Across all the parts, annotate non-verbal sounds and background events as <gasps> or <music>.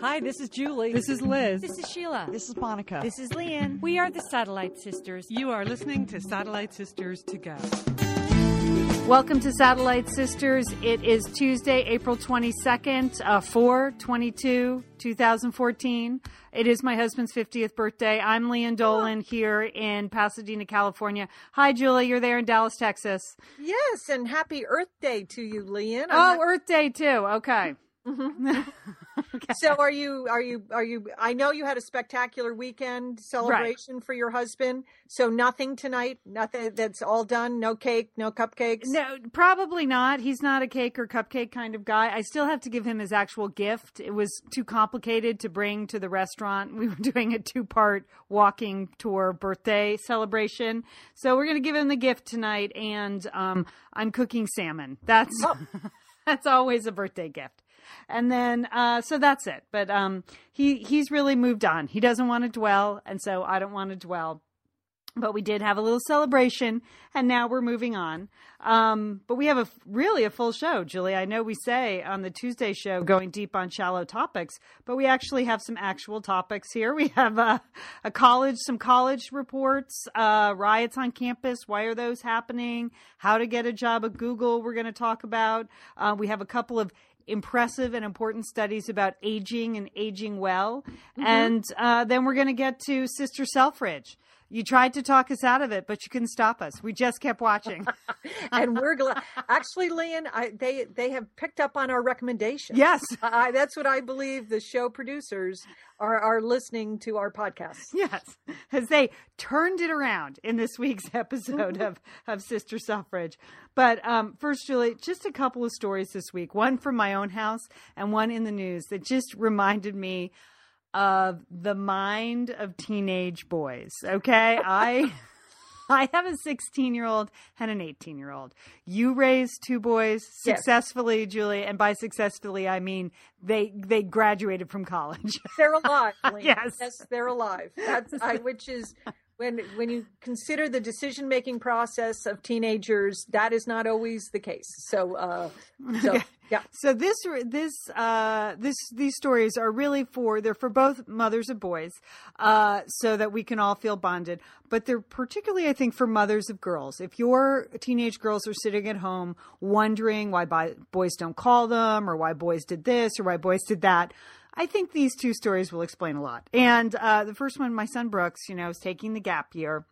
Hi, this is Julie. This is Liz. This is Sheila. This is Monica. This is Lian. We are the Satellite Sisters. You are listening to Satellite Sisters to Go. Welcome to Satellite Sisters. It is Tuesday, April 22nd, uh, 4 22, 2014. It is my husband's 50th birthday. I'm Lian Dolan here in Pasadena, California. Hi, Julie. You're there in Dallas, Texas. Yes, and happy Earth Day to you, Leanne. I'm Oh, not- Earth Day, too. Okay. <laughs> so are you? Are you? Are you? I know you had a spectacular weekend celebration for your husband. So nothing tonight. Nothing. That's all done. No cake. No cupcakes. No, probably not. He's not a cake or cupcake kind of guy. I still have to give him his actual gift. It was too complicated to bring to the restaurant. We were <laughs> doing a two part walking tour birthday celebration. So we're going to give him the gift tonight. And um, I'm cooking salmon. That's. <laughs> That's always a birthday gift. And then, uh, so that's it. But um, he he's really moved on. He doesn't want to dwell, and so I don't want to dwell. But we did have a little celebration and now we're moving on. Um, but we have a really a full show julie. I know we say on the tuesday show going deep on shallow topics but we actually have some actual topics here. We have a, a college some college reports uh, riots on campus. Why are those happening? How to get a job at google we're going to talk about. Uh, we have a couple of impressive and important studies about aging and aging well. And uh, then we're going to get to sister selfridge you tried to talk us out of it, but you couldn't stop us. We just kept watching. <laughs> and we're glad. Actually, Lian, I, they they have picked up on our recommendation. yes. <laughs> I, that's what I believe. The show producers are are listening to our podcast. Yes, as they turned it around in this week's <laughs> episode of, of Sister Selfridge. But um, first, Julie, just a couple of stories this week one from my own house and one in the news that just reminded me of the mind of teenage boys. Okay. I. <laughs> I have a 16 year old and an 18 year old. You raised two boys Yes. successfully, Julie, and by successfully I mean they they graduated from college. They're alive. <laughs> Yes. yes, they're alive. That's I, which is when when you consider the decision making process of teenagers, that is not always the case. So, uh, so Okay. yeah, So this this uh this these stories are really for they're for both mothers of boys, uh, so that we can all feel bonded. But they're particularly, I think, for mothers of girls. If your teenage girls are sitting at home wondering why boys don't call them, or why boys did this, or why boys did that. I think these two stories will explain a lot. And uh, the first one, my son Brooks, you know, is taking the gap year.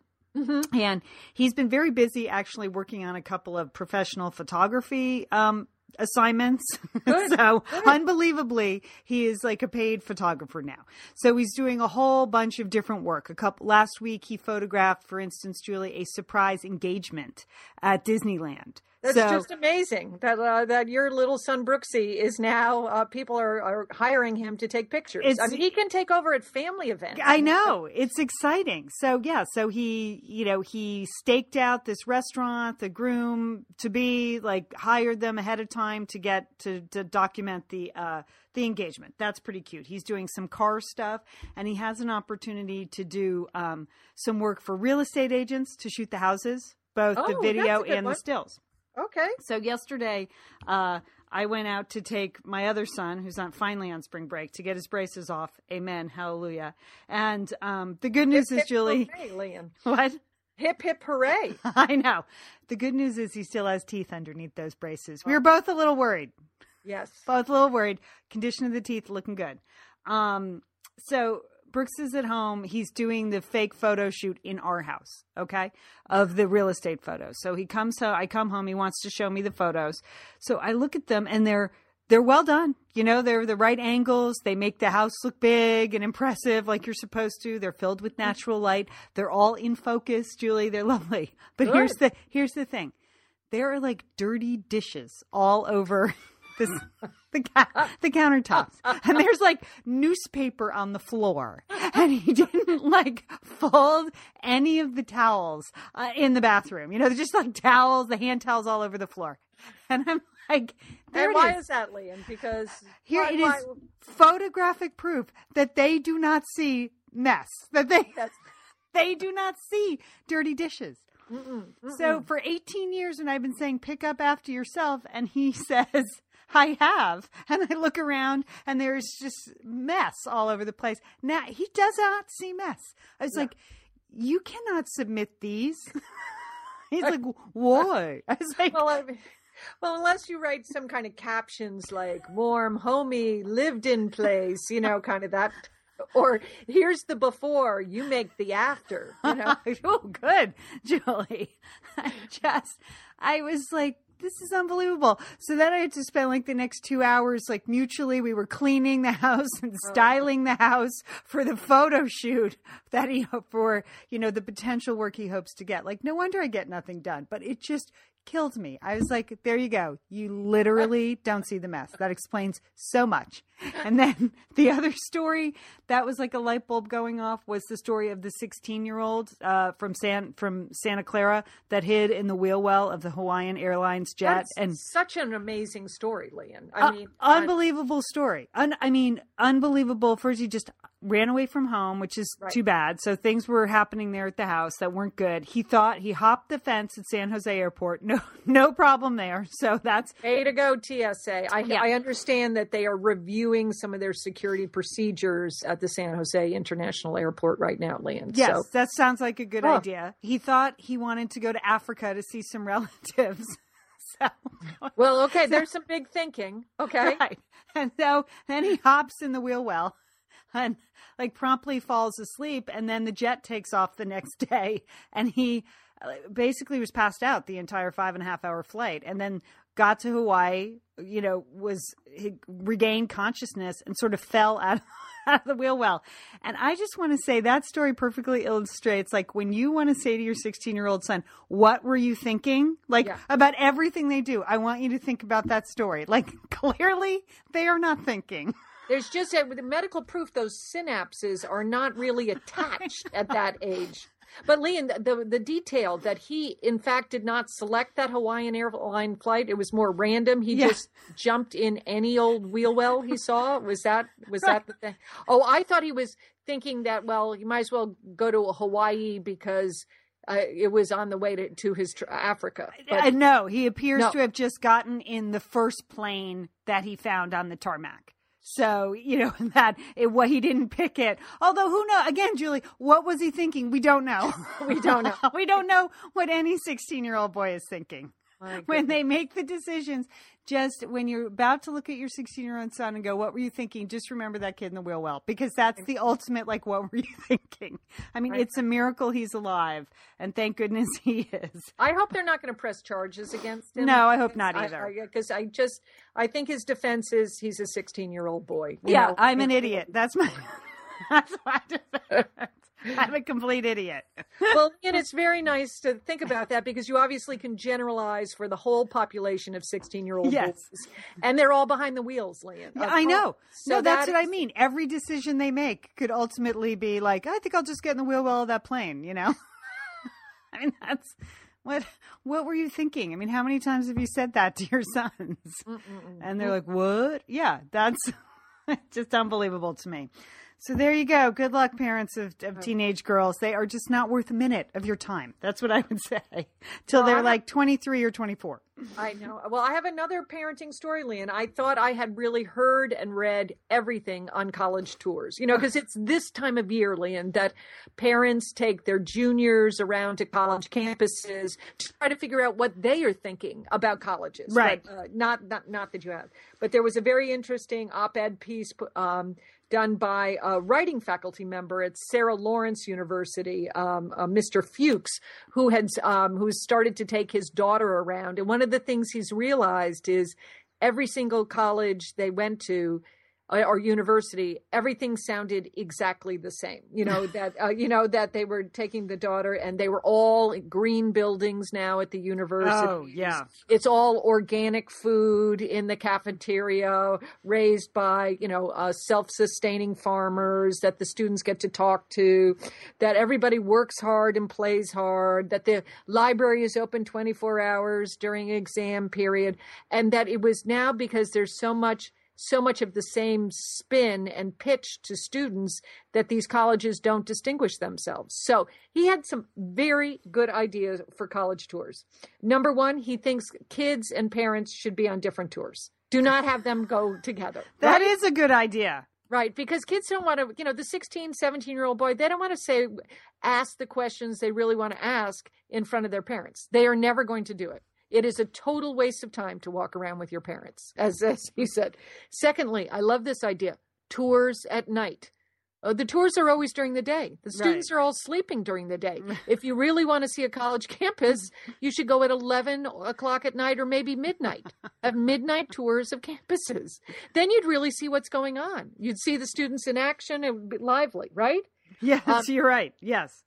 And he's been very busy actually working on a couple of professional photography um, assignments. <laughs> so unbelievably, he is like a paid photographer now. So he's doing a whole bunch of different work. A couple last week he photographed, for instance, Julie, a surprise engagement at Disneyland. That's so, just amazing that uh, that your little son Brooksy is now uh, people are, are hiring him to take pictures. I mean, he can take over at family events. I know it's exciting. So yeah, so he, you know, he staked out this restaurant, the groom to be like hired them ahead of time to get to to document the uh the engagement. That's pretty cute. He's doing some car stuff and he has an opportunity to do um some work for real estate agents to shoot the houses, both Oh, the video and one. the stills. Okay. So yesterday, uh, I went out to take my other son, who's on finally on spring break, to get his braces off. Amen, hallelujah. And um, the good news Hip, is, hip, Julie, hooray, Lian. <laughs> what? Hip hip hooray! <laughs> I know. The good news is he still has teeth underneath those braces. We were both a little worried. Yes. Both a little worried. Condition of the teeth looking good. Um, so Brooks is at home. He's doing the fake photo shoot in our house, okay, of the real estate photos. So he comes home. I come home. He wants to show me the photos. So I look at them, and they're they're well done. You know, they're the right angles. They make the house look big and impressive, like you're supposed to. They're filled with natural light. They're all in focus, Julie. They're <laughs> lovely. But here's the here's the thing. There are like dirty dishes all over this <laughs> the ca- the countertops, and there's like newspaper on the floor, and he <laughs> didn't like fold any of the towels uh, in the bathroom. You know, just like towels, the hand towels all over the floor, and I'm like, there and why is. is that, Liam? Because Here why- it is why- photographic proof that they do not see mess. That they <laughs> they do not see dirty dishes. Mm-mm, mm-mm. So for 18 years, and I've been saying pick up after yourself, and he says, I have. <laughs> And I look around and there's just mess all over the place. Now, he does not see mess. I was like, you cannot submit these. <laughs> He's <laughs> like, why? I was like, well, I mean, well, unless you write some kind of captions like warm, homey, lived in place, you know, kind of that. Or here's the before, you make the after. You know? oh, good, Julie. I just, I was like, this is unbelievable. So then I had to spend like the next two hours, like mutually, we were cleaning the house and Oh. styling the house for the photo shoot that he hoped for you know the potential work he hopes to get. Like, no wonder I get nothing done. But it just killed me. I was like, there you go. You literally <laughs> don't see the mess. That explains so much. And then <laughs> the other story that was like a light bulb going off was the story of the 16 year old uh, from San from Santa Clara that hid in the wheel well of the Hawaiian Airlines jet That's and such an amazing story, Lian. I uh, mean, I- unbelievable story. Un- I mean, unbelievable. First, he just ran away from home, which is Right. too bad. So things were happening there at the house that weren't good. He thought he hopped the fence at San Jose Airport. No, <laughs> no problem there. So that's Way to go, TSA. I, Yeah. I understand that they are reviewing some of their security procedures at the San Jose International Airport right now, Lian. yes, So, that sounds like a good Oh. idea. He thought he wanted to go to Africa to see some <laughs> relatives. so well, okay, there's some big thinking. Okay. <laughs> Right. And so then he hops in the wheel well <laughs> and like promptly falls asleep. And then the jet takes off the next <laughs> day. And he uh, basically was passed out the entire five and a half hour flight. And then got to Hawaii, you know, was he regained consciousness and sort of fell <laughs> out, out of the wheel well. And I just want to say that story perfectly illustrates like when you want to say to your 16 year old son, what were you thinking? Like Yeah. about everything they do. I want you to think about that story. Like clearly they are not thinking. There's just a, the medical proof those synapses are not really <laughs> attached at that age. But Lian, the, the the detail that he in fact did not select that Hawaiian airline flight, it was more random. He Yeah. just jumped in any old wheel well he saw. Was that was that the thing? Oh, I thought he was thinking that well, you might as well go to Hawaii because uh, it was on the way to, to his tr- Africa. But- I know he appears No. to have just gotten in the first plane that he found on the tarmac. So you know <laughs> that it what he didn't pick it. Although who knows? Again, Julie, what was he thinking? We don't know. <laughs> We don't know. <laughs> we don't know what any sixteen-year-old boy is thinking when they make the decisions. Just when you're about to look at your 16 year old son and go, What were you thinking? Just remember that kid in the wheel well because that's the ultimate, like, what were you <laughs> thinking? I mean, Right. it's a miracle he's alive, and thank goodness he is. I hope they're not going to press charges against him. No, I hope not either. Because I, just, I think his defense is he's a 16 year old boy. yeah, know? I'm an idiot. That's my. <laughs> That's my defense. I'm a complete idiot. well, <laughs> and it's very nice to think about that because you obviously can generalize for the whole population of 16 year old Yes. boys. And they're all behind the wheels, Lian. Yeah, I know. So no, that's that what I mean. Every decision they make could ultimately be like, I think I'll just get in the wheel well of that plane. You know. <laughs> I mean, that's what. What were you thinking? I mean, how many times have you said that to your <laughs> sons? And they're like, "What?" Yeah, that's just unbelievable to me. So there you go. Good luck, parents of, of teenage girls. They are just not worth a minute of your time. That's what I would <laughs> say. Till Well, they're like 23 or 24. I know. Well, I have another parenting story, Lian. I thought I had really heard and read everything on college tours, you know, <laughs> because it's this time of year, Lian, that parents take their juniors around to college campuses to try to figure out what they are thinking about colleges. Right. But, uh, not, not, not that you have, but there was a very interesting op-ed piece, um, done by a writing faculty member at Sarah Lawrence University, um, uh, Mr. Fuchs, who had um, who started to take his daughter around. And one of the things he's realized is every single college they went to or university, everything sounded exactly the same. You know <laughs> that uh, you know that they were taking the daughter, and they were all green buildings now at the university. Oh, yeah. It's all organic food in the cafeteria, raised by you know uh, self-sustaining farmers that the students get to talk to. That everybody works hard and plays hard. That the library is open 24 hours during exam period, and that it was now because there's so much so much of the same spin and pitch to students that these colleges don't distinguish themselves. So he had some very good ideas for college tours. Number one, he thinks kids and parents should be on different tours. Do not have them go together. <laughs> That right? is a good idea. Right, because kids don't want to, you know, the 16, 17 year old boy, they don't want to say, ask the questions they really want to ask in front of their parents. They are never going to do it. It is a total waste of time to walk around with your parents, <laughs> as, as he said. Secondly, I love this idea tours at night. Uh, the tours are always during the day. The students Right. are all sleeping during the day. <laughs> if you really want to see a college <laughs> campus, you should go at 11 o'clock at night or maybe midnight. Have midnight tours of campuses. Then you'd really see what's going on. You'd see the students in action. It would be lively, right? Yes, Um, you're right. Yes.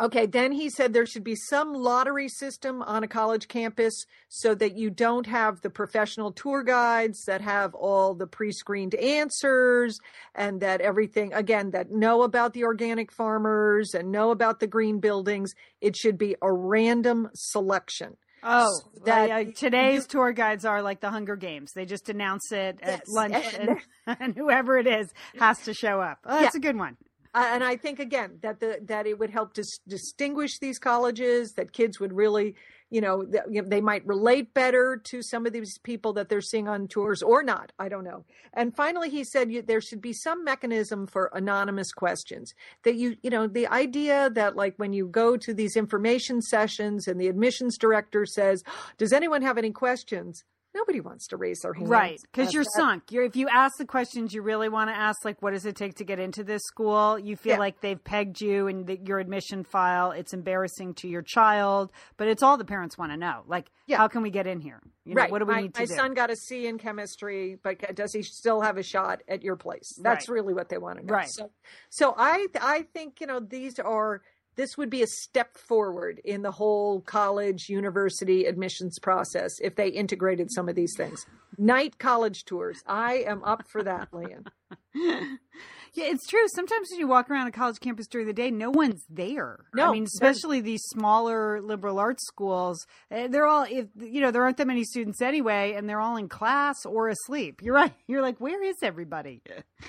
Okay, then he said there should be some lottery system on a college campus so that you don't have the professional tour guides that have all the pre screened answers and that everything, again, that know about the organic farmers and know about the green buildings. It should be a random selection. Oh, So that that today's tour guides are like the Hunger Games. They just announce it at Yes, lunch, and- and, <laughs> and whoever it is has to show up. Oh, that's a good one. Uh, and I think again that the that it would help to distinguish these colleges. That kids would really, you know, you know, they might relate better to some of these people that they're seeing on tours or not. I don't know. And finally, he said you, there should be some mechanism for anonymous questions. That you, you know, the idea that like when you go to these information sessions and the admissions director says, "Does anyone have any questions?" Nobody wants to raise their hand. Right, because you're that. sunk. You're, if you ask the questions you really want to ask, like what does it take to get into this school, you feel Yeah. like they've pegged you and the, your admission file. It's embarrassing to your child, but it's all the parents want to know. Like, Yeah. how can we get in here? You know, right. what do we my, need to my do? My son got a C in chemistry, but does he still have a shot at your place? That's Right. really what they want to know. Right. So, so I I think you know these are this would be a step forward in the whole college university admissions process if they integrated some of these things. Night college tours. I am up for that, Lian. <laughs> Yeah, it's true. Sometimes when you walk around a college campus during the day, no one's there. No, I mean, especially these smaller liberal arts schools. eh, They're all, if you know, there aren't that many students anyway, and they're all in class or asleep. You're right. <laughs> You're like, where is everybody? <laughs>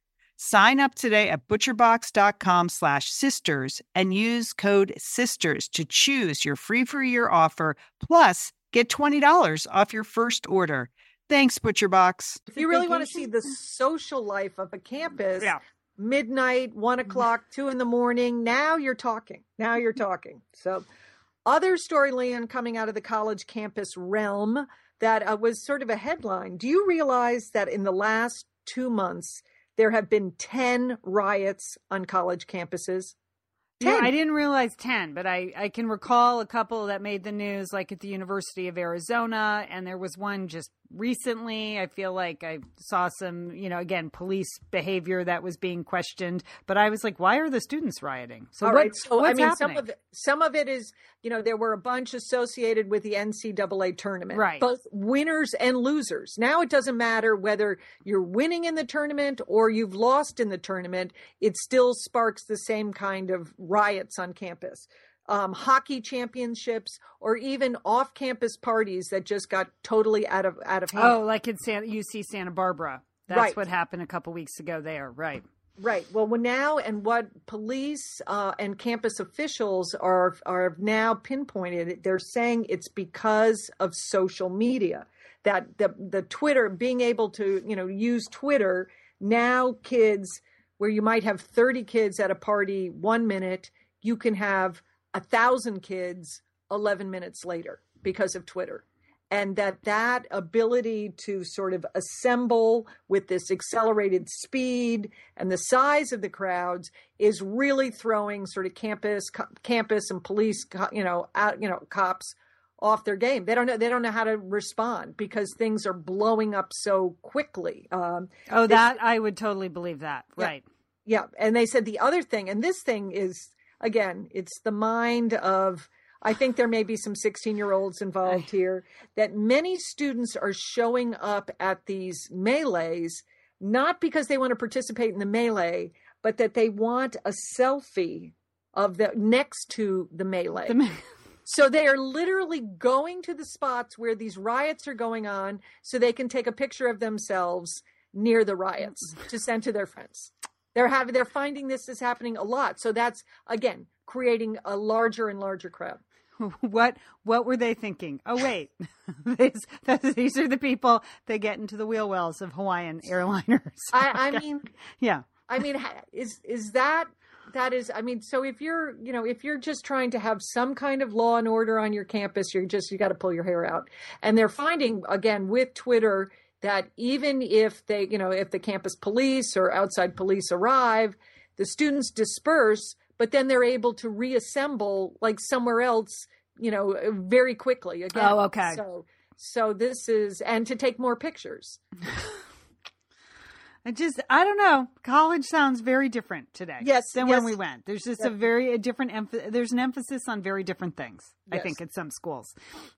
Sign up today at butcherbox.com slash sisters and use code SISTERS to choose your free for year offer, plus get $20 off your first order. Thanks, ButcherBox. If you really want to see the social life of a campus, yeah. midnight, one o'clock, two in the morning, now you're talking. Now you're talking. So, other story, Lian, coming out of the college campus realm that uh, was sort of a headline. Do you realize that in the last two months, there have been 10 riots on college campuses. 10. Yeah, I didn't realize 10, but I, I can recall a couple that made the news, like at the University of Arizona, and there was one just recently. I feel like I saw some, you know, again, police behavior that was being questioned. But I was like, why are the students rioting? So, All right. so I mean, happening? some of it, some of it is, you know, there were a bunch associated with the NCAA tournament, right? Both winners and losers. Now it doesn't matter whether you're winning in the tournament or you've lost in the tournament. It still sparks the same kind of riots on campus um, hockey championships or even off-campus parties that just got totally out of out of hand. Oh, like in San, UC Santa Barbara. That's right. what happened a couple weeks ago there, right? Right. Well, now and what police uh, and campus officials are are now pinpointed. They're saying it's because of social media that the the Twitter being able to you know use Twitter now kids where you might have 30 kids at a party one minute you can have a thousand kids 11 minutes later because of Twitter. And that that ability to sort of assemble with this accelerated speed and the size of the crowds is really throwing sort of campus, co- campus and police, co- you know, out, you know, cops off their game. They don't know. They don't know how to respond because things are blowing up so quickly. Um, oh, that I would totally believe that. Yeah, right. Yeah, and they said the other thing, and this thing is again, it's the mind of, I think there may be some 16 year olds involved here, that many students are showing up at these melees, not because they want to participate in the melee, but that they want a selfie of the next to the melee. The me- so they are literally going to the spots where these riots are going on so they can take a picture of themselves near the riots mm-hmm. to send to their friends. They're having they're finding this is happening a lot. So that's again creating a larger and larger crowd. <laughs> What what were they thinking? Oh wait, <laughs> these, these are the people that get into the wheel wells of Hawaiian airliners. I, <laughs> I mean, yeah. I mean, is is that that is? I mean, so if you're you know if you're just trying to have some kind of law and order on your campus, you're just you got to pull your hair out. And they're finding again with Twitter that even if they, you know, if the campus police or outside police arrive, the students disperse, but then they're able to reassemble like somewhere else, you know, very quickly again. Oh, okay. So, so this is, and to take more pictures. <laughs> I just I don't know. College sounds very different today. Yes, than yes. when we went. There's just a very a different emph- there's an emphasis on very different things. Yes. I think at some schools.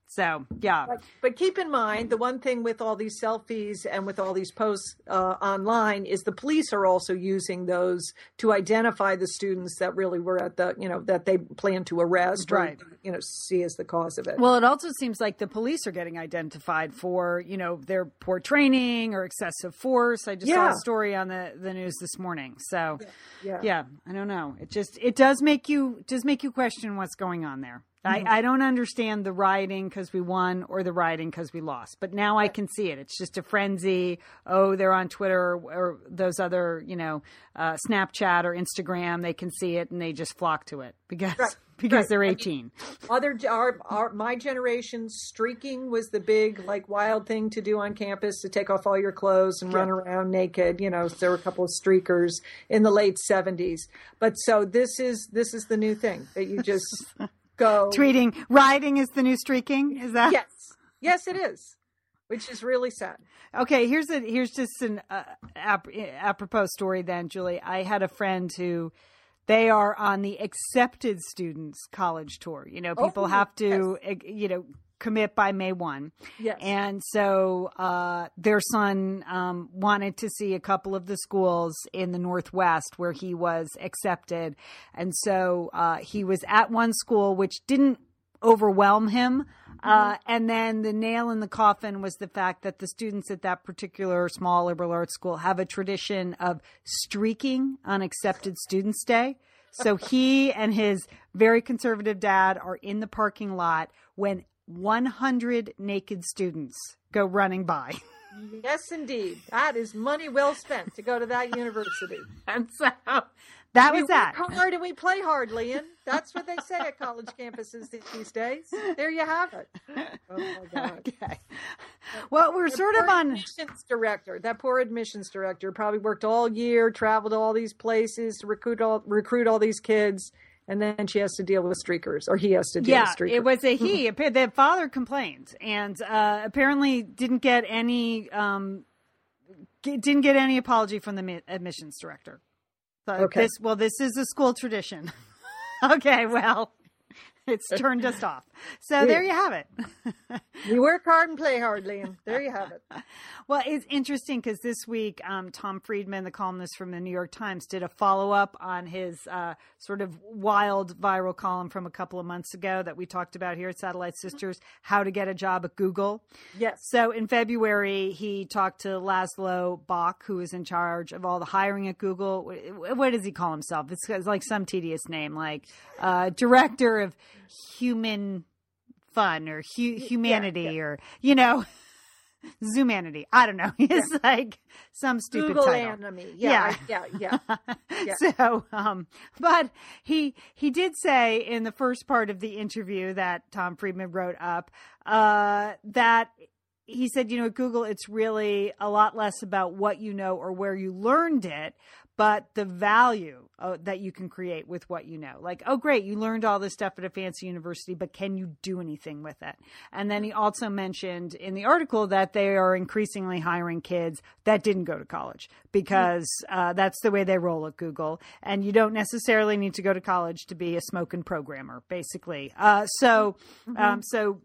So yeah. But, but, keep in mind the one thing with all these selfies and with all these posts uh, online is the police are also using those to identify the students that really were at the you know that they plan to arrest right. or you know see as the cause of it. Well, it also seems like the police are getting identified for you know their poor training or excessive force. I just Yeah. Story on the the news this morning. So yeah. yeah, I don't know. It just it does make you does make you question what's going on there. Mm-hmm. I, I don't understand the rioting because we won or the rioting because we lost, but now I can see it. It's just a frenzy. Oh, they're on Twitter or, or those other, you know, uh, Snapchat or Instagram. They can see it and they just flock to it because Right, because right. they're I mean, eighteen. Other our, our my generation streaking was the big like wild thing to do on campus to take off all your clothes and run around naked. You know, so there were a couple of streakers in the late seventies. But so this is this is the new thing that you just <laughs> go Tweeting riding is the new streaking. Is that Yes, yes, it is, which is really sad. Okay, here's a here's just an uh, ap- apropos story then, Julie. I had a friend who they are on the accepted students college tour. You know, people Oh, have to uh, you know commit by May 1. Yes. And so uh, their son um, wanted to see a couple of the schools in the Northwest where he was accepted. And so uh, he was at one school, which didn't overwhelm him. Uh, and then the nail in the coffin was the fact that the students at that particular small liberal arts school have a tradition of streaking on accepted students day. So <laughs> he and his very conservative dad are in the parking lot when 100 naked students go running by. Yes, indeed. That is money well spent to go to that university. <laughs> And so that we was that. hard and we play hard, Lian. That's what they say at college campuses these days. There you have it. Oh my <laughs> God. Okay. Well, we're The sort of on. admissions director. That poor admissions director probably worked all year, traveled to all these places to recruit all recruit all these kids, and then she has to deal with streakers, or he has to deal Yeah, with streakers. it was a <laughs> he. The father complained, and uh, apparently didn't get any um, didn't get any apology from the admissions director. So Okay. This well, this is a school tradition. <laughs> okay, well, <laughs> it's turned us off. So there you have it. <laughs> We work hard and play hard, Liam. There you have it. <laughs> Well, it's interesting because this week, um, Tom Friedman, the columnist from the New York Times, did a follow up on his uh, sort of wild viral column from a couple of months ago that we talked about here at Satellite Sisters How to Get a Job at Google. Yes. So in February, he talked to Laszlo Bock, who is in charge of all the hiring at Google. What does he call himself? It's it's like some tedious name, like uh, director of human fun or hu- humanity yeah. or, you know, <laughs> Zoomanity. I don't know. <laughs> It's like some stupid Google title. enemy. Yeah. Yeah. Yeah. <laughs> Yeah. So, um, but he he did say in the first part of the interview that Tom Friedman wrote up uh, that he said, you know, at Google, it's really a lot less about what you know or where you learned it, but the value uh, that you can create with what you know. Like, oh, great, you learned all this stuff at a fancy university, but can you do anything with it? And then he also mentioned in the article that they are increasingly hiring kids that didn't go to college because uh, that's the way they roll at Google. And you don't necessarily need to go to college to be a smoking programmer, basically. Uh, so, um, so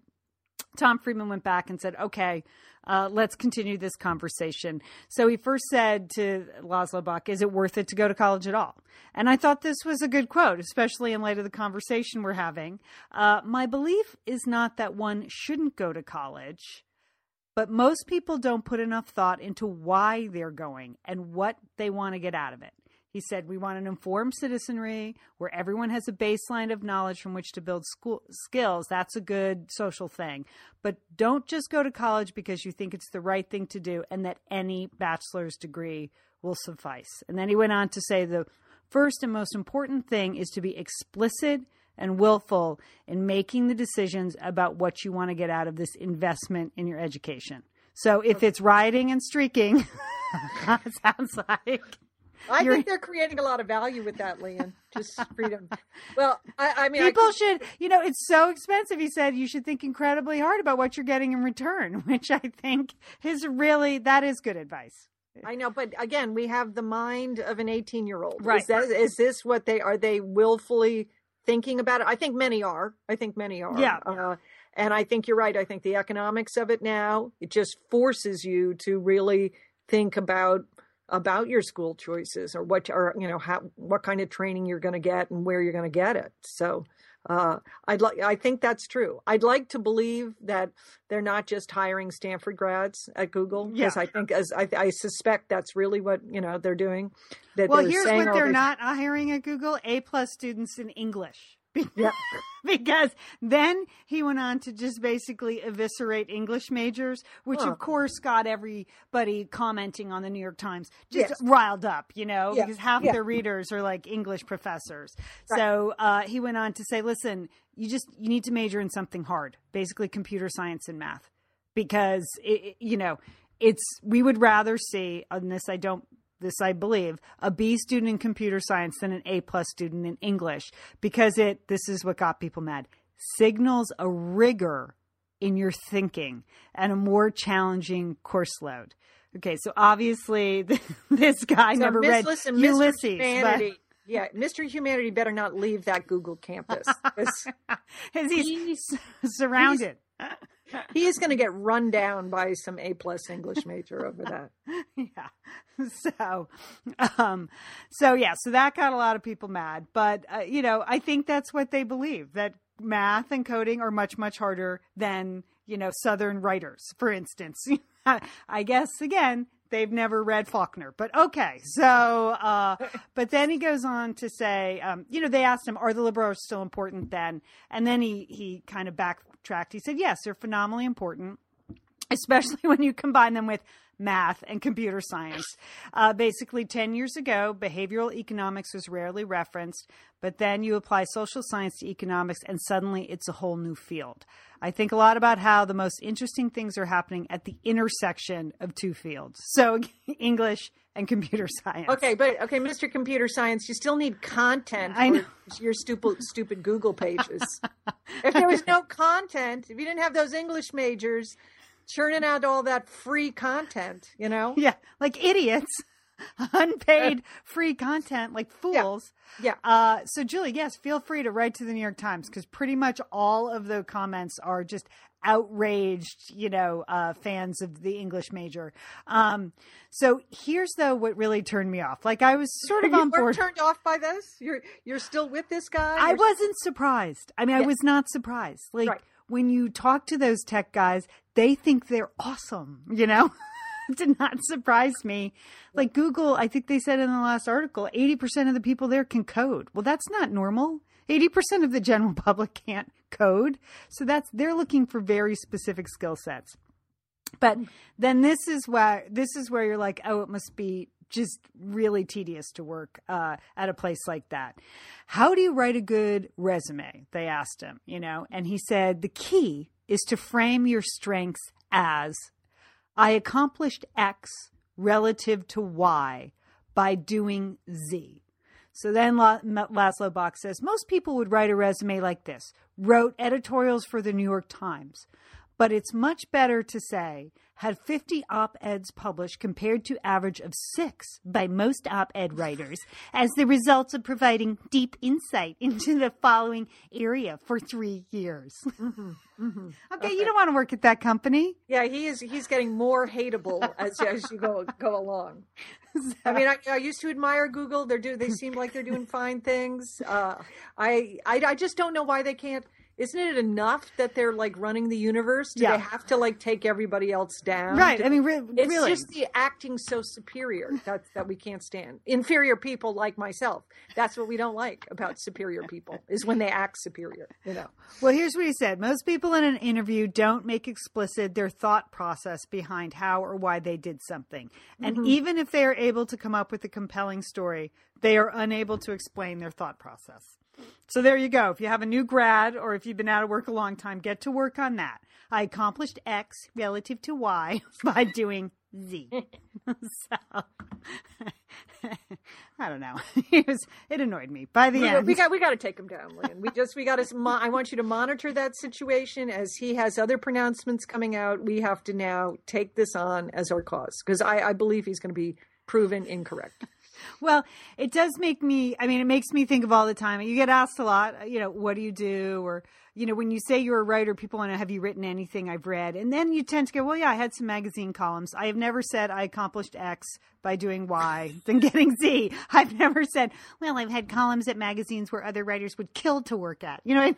Tom Friedman went back and said, okay, uh, let's continue this conversation. So he first said to Laszlo Bock, is it worth it to go to college at all? And I thought this was a good quote, especially in light of the conversation we're having. Uh, my belief is not that one shouldn't go to college, but most people don't put enough thought into why they're going and what they want to get out of it. He said, We want an informed citizenry where everyone has a baseline of knowledge from which to build school skills. That's a good social thing. But don't just go to college because you think it's the right thing to do and that any bachelor's degree will suffice. And then he went on to say, The first and most important thing is to be explicit and willful in making the decisions about what you want to get out of this investment in your education. So if it's rioting and streaking, <laughs> it sounds like. I You're- think they're creating a lot of value with that, Lian. Just <laughs> freedom. Well, I, I mean, People I, should, you know, it's so expensive. He said you should think incredibly hard about what you're getting in return, <laughs> which I think is really, that is good advice. I know, but again, we have the mind of an 18 year old. Right. Is, that, is this what they are? They willfully thinking about it? I think many are. I think many are. Yeah. Uh, and I think you're right. I think the economics of it now, it just forces you to really think about about your school choices or what or you know how what kind of training you're going to get and where you're going to get it so Uh, I'd like. I think that's true. I'd like to believe that they're not just hiring Stanford grads at Google because Yeah. I think, as I, I suspect, that's really what you know they're doing. That Well, they're here's what they're not hiring at Google: A plus students in English. Yeah. <laughs> because then he went on to just basically eviscerate English majors, which Huh. of course got everybody commenting on the New York Times just Yes. riled up, you know, Yeah. because half Yeah. their readers are like English professors. Right. So uh, he went on to say, listen, you just you need to major in something hard, basically computer science and math, because it, it- you know it's we would rather see on this I don't this I believe a B student in computer science than an A plus student in English because it this is what got people mad signals a rigor in your thinking and a more challenging course load. Okay, so obviously <laughs> this guy So, never read listen. Ulysses, but yeah, Mr. Humanity better not leave that Google campus. because <laughs> he's surrounded. He is going to get run down by some A plus English major over that. <laughs> yeah. So, um, so yeah, so that got a lot of people mad. But uh, you know, I think that's what they believe that math and coding are much much harder than you know Southern writers, for instance. <laughs> I guess again. They've never read Faulkner, but okay. So, uh, but then he goes on to say, um, you know, they asked him, "Are the liberals still important then?" And then he he kind of He said, "Yes, they're phenomenally important." especially <laughs> when you combine them with math and computer science. Uh, basically, 10 years ago, behavioral economics was rarely referenced, but then you apply social science to economics, and suddenly it's a whole new field. I think a lot about how the most interesting things are happening at the intersection of two fields. So, <laughs> English and computer <laughs> science. Okay, but okay, Mr. Computer Science, you still need content I know. your stupid <laughs> stupid Google pages. <laughs> if there was no content, if you didn't have those English majors churning out all that free content, you know? Yeah, like idiots. Unpaid free content like fools. Yeah. Uh, so, Julie, yes, feel free to write to the New York Times because pretty much all of the comments are just outraged, you know, uh, fans of the English major. Um, so here's though what really turned me off. Like I was sort of you on board. turned off by this? You're you're still with this guy? I You're- wasn't surprised. I mean, I was not surprised. Like Right. when you talk to those tech guys, they think they're awesome, you know? <laughs> Did not surprise me. Like Google, I think they said in the last article, 80% of the people there can code. Well, that's not normal. 80% of the general <laughs> public can't code. So that's, they're looking for very specific skill sets. But then this is why this is where you're like, oh, it must be just really tedious to work uh, at a place like that. How do you write a good resume? They asked him, you know, and he said the key is to frame your strengths as I accomplished X relative to Y by doing Z. So then Laszlo Bock says most people would write a resume like this wrote editorials for the New York Times. But it's much better to say had 50 op eds published compared to average of six by most op ed writers as the results of providing deep insight <laughs> into the following area for three years. <laughs> Okay, you don't want to work at that company. Yeah, he is. He's getting more hateable <laughs> as as you go go along. I mean, I, I used to admire Google. They're do they seem like they're doing fine things. Uh, I, I I just don't know why they can't. Isn't it enough that they're like running the universe? Do Yeah. they have to like take everybody else down? Right. I mean, re- It's really. just the acting so superior that that we can't stand. Inferior people like myself. That's what we don't like about superior people is when they act superior. You know. Well, here's what he said. Most people in an interview don't make explicit their thought process behind how or why they did something. And mm-hmm. even if they are able to come up with a compelling story, they are unable to explain their thought process. So there you go. If you have a new grad or if you've been out of work a long time, get to work on that. I accomplished X relative to Y <laughs> by doing Z. <laughs> so <laughs> I don't know. It was it annoyed me. By the We, end. we got we got to take him down, Lynn. We just we got to. Mo- I want you to monitor that situation as he has other pronouncements coming out. We have to now take this on as our cause because I, I believe he's going to be proven incorrect. Well, it does make me, I mean, it makes me think of all the time. You get asked a lot, you know, what do you do? Or, you know, when you say you're a writer, people want to have you written anything I've read. And then you tend to go, well, yeah, I had some magazine columns. I have never said I accomplished X by doing Y, <laughs> than getting Z. I've never said, well, I've had columns at magazines where other writers would kill to work at. You know,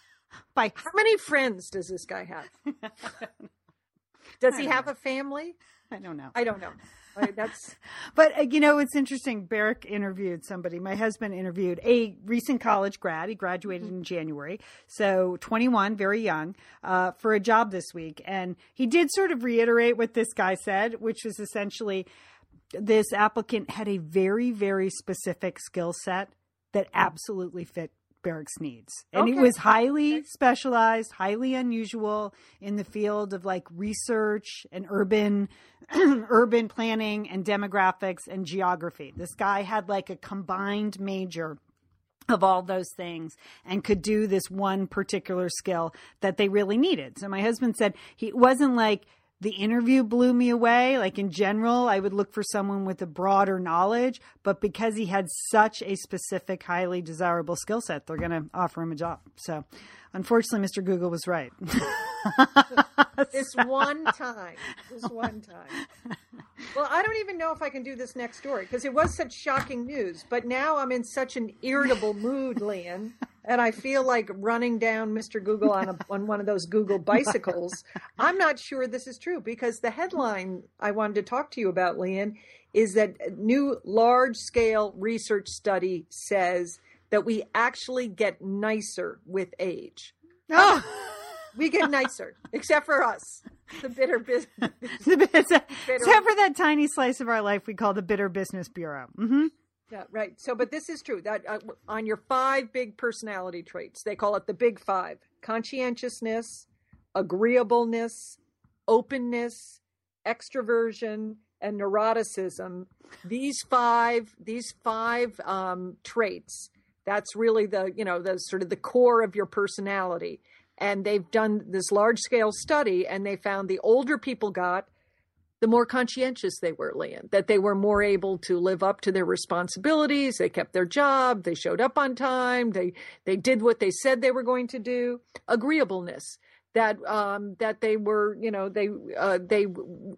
<laughs> by how many friends does this guy have? <laughs> does he have a family? I don't know. I don't know. That's, <laughs> but uh, you know, it's interesting. Barrick interviewed somebody. My husband interviewed a recent college grad. He graduated mm-hmm. in January, so 21, very young, uh, for a job this week. And he did sort of reiterate what this guy said, which was essentially this applicant had a very, very specific skill set that absolutely fit Barrick's needs. And okay. it was highly okay. specialized, highly unusual in the field of like research and urban <clears throat> urban planning and demographics and geography. This guy had like a combined major of all those things and could do this one particular skill that they really needed. So my husband said he wasn't like the interview blew me away. Like in general, I would look for someone with a broader knowledge, but because he had such a specific, highly desirable skill set, they're going to offer him a job. So, unfortunately, Mr. Google was right. <laughs> this one time. This one time. Well, I don't even know if I can do this next story because it was such shocking news, but now I'm in such an irritable mood, Lian and I feel like running down Mr. Google on a, <laughs> on one of those Google bicycles. I'm not sure this is true because the headline I wanted to talk to you about, Lian, is that new large scale research study says that we actually get nicer with age. Oh. We get nicer, except for us, the bitter business. <laughs> except for that tiny slice of our life we call the Bitter Business Bureau. Mm-hmm. Yeah, right. So, but this is true that uh, on your five big personality traits, they call it the big five conscientiousness, agreeableness, openness, extroversion, and neuroticism. These five, these five um, traits, that's really the, you know, the sort of the core of your personality. And they've done this large scale study and they found the older people got, the more conscientious they were, Lian, that they were more able to live up to their responsibilities. They kept their job. They showed up on time. They, they did what they said they were going to do. Agreeableness that um, that they were, you know, they uh, they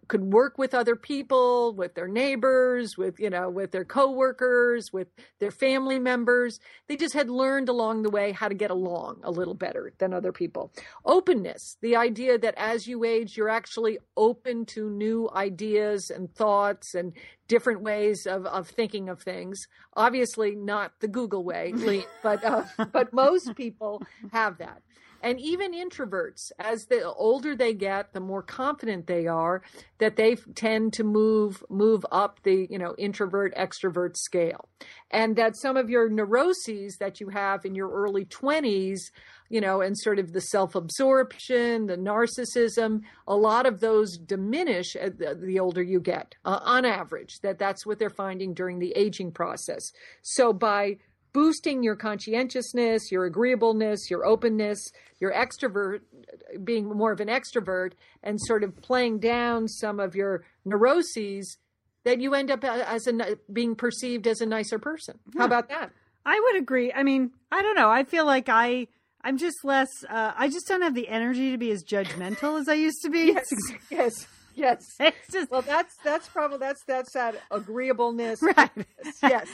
could work with other people, with their neighbors, with you know, with their coworkers, with their family members. They just had learned along the way how to get along a little better than other people. Openness, the idea that as you age, you're actually open to new ideas and thoughts and different ways of, of thinking of things. Obviously, not the Google way, <laughs> but uh, but most people have that. And even introverts, as the older they get, the more confident they are that they tend to move move up the you know introvert extrovert scale, and that some of your neuroses that you have in your early twenties, you know, and sort of the self absorption, the narcissism, a lot of those diminish the older you get, uh, on average. That that's what they're finding during the aging process. So by boosting your conscientiousness, your agreeableness, your openness, your extrovert, being more of an extrovert, and sort of playing down some of your neuroses, that you end up as a being perceived as a nicer person. How about that? I would agree. I mean, I don't know. I feel like I. I'm just less. Uh, I just don't have the energy to be as judgmental as I used to be. <laughs> Yes, yes, yes. <laughs> Just well, that's that's probably that's that's that agreeableness. <laughs> Right. Yes. Yes.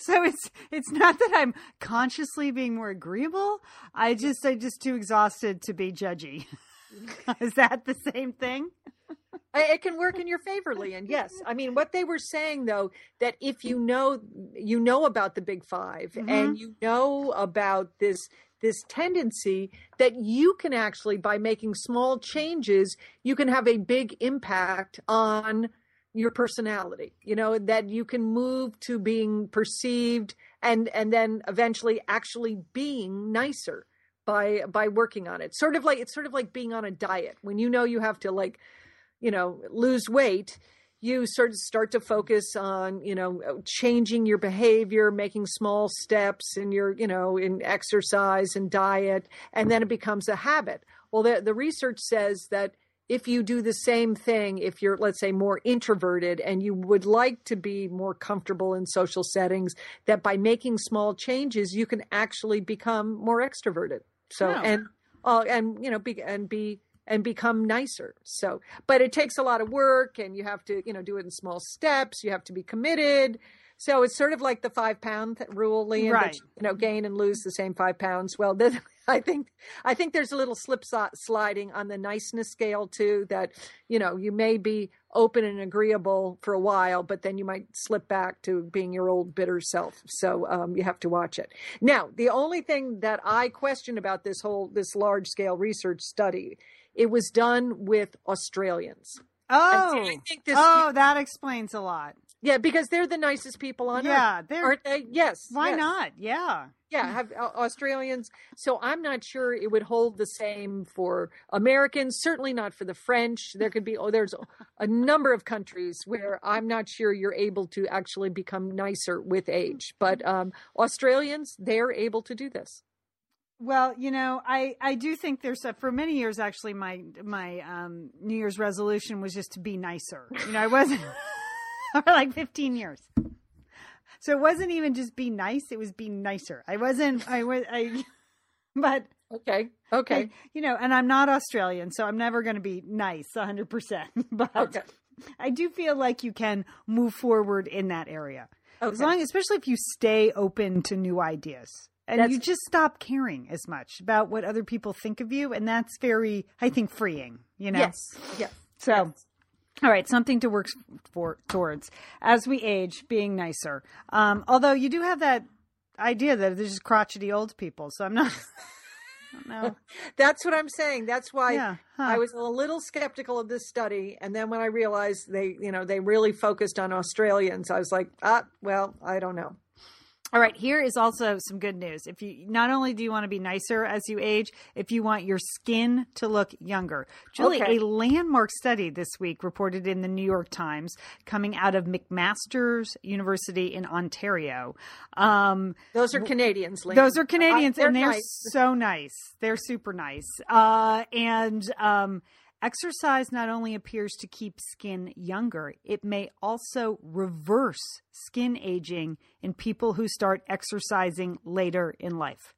So it's it's not that I'm consciously being more agreeable. I just I'm just too exhausted to be judgy. <laughs> Is that the same thing? it can work in your favor, Lian. Yes, I mean what they were saying though that if you know you know about the Big 5 mm-hmm. and you know about this this tendency that you can actually by making small changes you can have a big impact on your personality you know that you can move to being perceived and and then eventually actually being nicer by by working on it. Sort of like it's sort of like being on a diet. When you know you have to like you know lose weight you sort of start to focus on you know changing your behavior making small steps in your you know in exercise and diet and then it becomes a habit. Well the, the research says that if you do the same thing, if you're, let's say, more introverted and you would like to be more comfortable in social settings, that by making small changes, you can actually become more extroverted. So and uh, and you know be and be and become nicer. So, but it takes a lot of work, and you have to you know do it in small steps. You have to be committed. So it's sort of like the five pound rule, Lian. Right. That you know, gain and lose the same five pounds. Well, then I think I think there's a little slip sliding on the niceness scale too. That you know you may be open and agreeable for a while, but then you might slip back to being your old bitter self. So um, you have to watch it. Now, the only thing that I question about this whole this large scale research study, it was done with Australians. Oh, I think this- oh, that explains a lot. Yeah, because they're the nicest people on Yeah, earth, Yeah, they're. aren't they? Yes. Why yes. not? Yeah. Yeah, have uh, Australians. So I'm not sure it would hold the same for Americans. Certainly not for the French. There could be oh, there's a number of countries where I'm not sure you're able to actually become nicer with age. But um, Australians, they're able to do this. Well, you know, I, I do think there's a, for many years actually my my um, New Year's resolution was just to be nicer. You know, I wasn't <laughs> for like 15 years. So it wasn't even just be nice; it was be nicer. I wasn't. I was. I. <laughs> But Okay. Okay. you know, and I'm not Australian, so I'm never going to be nice 100. percent <laughs> But Okay. I do feel like you can move forward in that area Okay. as long, especially if you stay open to new ideas and That's- you just stop caring as much about what other people think of you, and that's very, I think, freeing. You know. Yes. Yes. So. Yes. All right, something to work for towards as we age, being nicer. Um, although you do have that idea that there's just crotchety old people, so I'm not. <laughs> I. <laughs> That's what I'm saying. That's why Yeah, huh. I was a little skeptical of this study, and then when I realized they, you know, they really focused on Australians, I was like, ah, well, I don't know. All right, here is also some good news. If you not only do you want to be nicer as you age, if you want your skin to look younger. Julie, Okay. a landmark study this week reported in the New York Times coming out of McMaster's University in Ontario. Um, Those are Canadians. Those are Canadians, Uh, and they're nice. so nice. They're super nice. Uh, and um, exercise not only appears to keep skin younger, it may also reverse skin aging in people who start exercising later in life.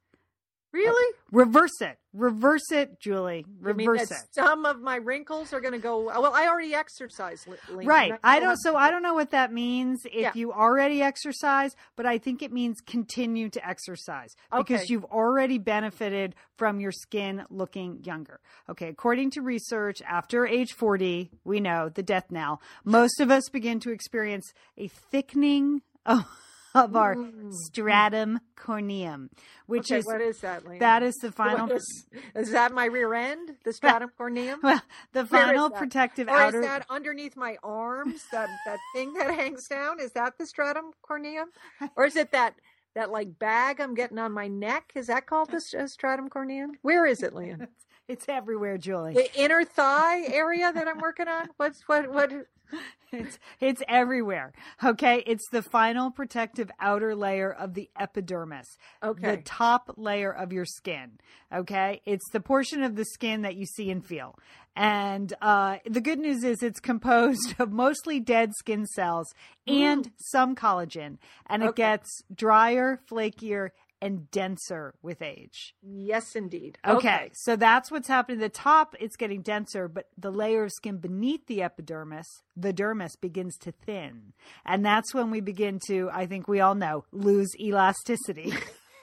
Really? Reverse it. Reverse it, Julie. Reverse it. some of my wrinkles are going to go. Well, I already exercise. Lian. Right. I don't so I don't know what that means if Yeah. you already exercise, but I think it means continue to exercise because Okay. you've already benefited from your skin looking younger. Okay, according to research, after age 40, we know the death knell, most of us begin to experience a thickening of, of our mm. stratum corneum, which Okay, is what is that, Lian? that is the <laughs> final is, is that my rear end? The stratum corneum? well, the final protective Or outer is that underneath my arms? That that thing that <laughs> hangs down? Is that the stratum corneum? <laughs> Or is it that that like bag I'm getting on my neck? Is that called the uh, stratum corneum? Where is it, Lian? it's everywhere, Julie. The inner thigh area that I'm working on? What's what what <laughs> It's it's everywhere. Okay, it's the final protective outer layer of the epidermis, Okay. the top layer of your skin. Okay, it's the portion of the skin that you see and feel. And uh, the good news is it's composed <laughs> of mostly dead skin cells and some collagen, and it Okay. gets drier, flakier, and denser with age. Yes indeed. Okay, so that's what's happening. The top, it's getting denser, but the layer of skin beneath the epidermis, the dermis, begins to thin. And that's when we begin to, I think we all know, lose elasticity.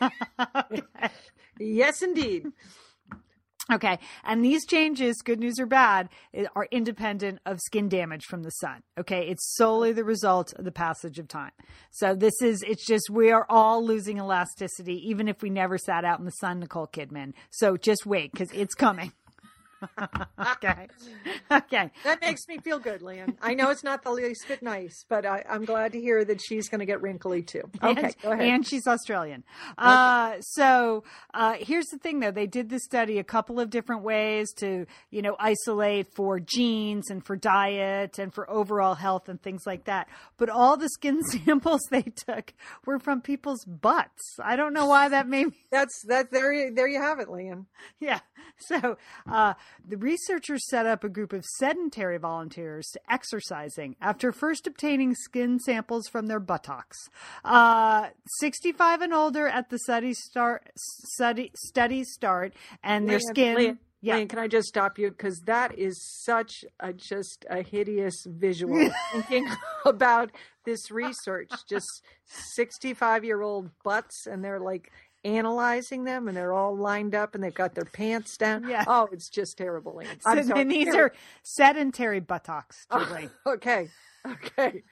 okay. <laughs> Yes indeed. Okay. And these changes, good news or bad, are independent of skin damage from the sun. Okay. It's solely the result of the passage of time. So this is, it's just, we are all losing elasticity, even if we never sat out in the sun, Nicole Kidman. So just wait, because it's coming. <laughs> okay. <laughs> Okay. That makes me feel good, Lian. I know it's not the least bit nice, but I, I'm glad to hear that she's going to get wrinkly too. <laughs> Okay, and, go ahead. and she's Australian. Uh, so uh, here's the thing, though. They did this study a couple of different ways to, you know, isolate for genes and for diet and for overall health and things like that. But all the skin samples they took were from people's butts. I don't know why that made me. That's that. There, you- there you have it, Lian. Yeah. So, uh, the researchers set up a group of sedentary volunteers to exercising after first obtaining skin samples from their buttocks. Uh, 65 and older at the study start, study, study start, and their Lian, skin. Lian, yeah. Lian, can I just stop you because that is such a just a hideous visual. <laughs> thinking about this research, just sixty-five-year-old butts, and they're like analyzing them, and they're all lined up, and they've got their pants down. Yeah. Oh, it's just terrible. So sorry. these are sedentary buttocks, <laughs> Oh, okay. Okay.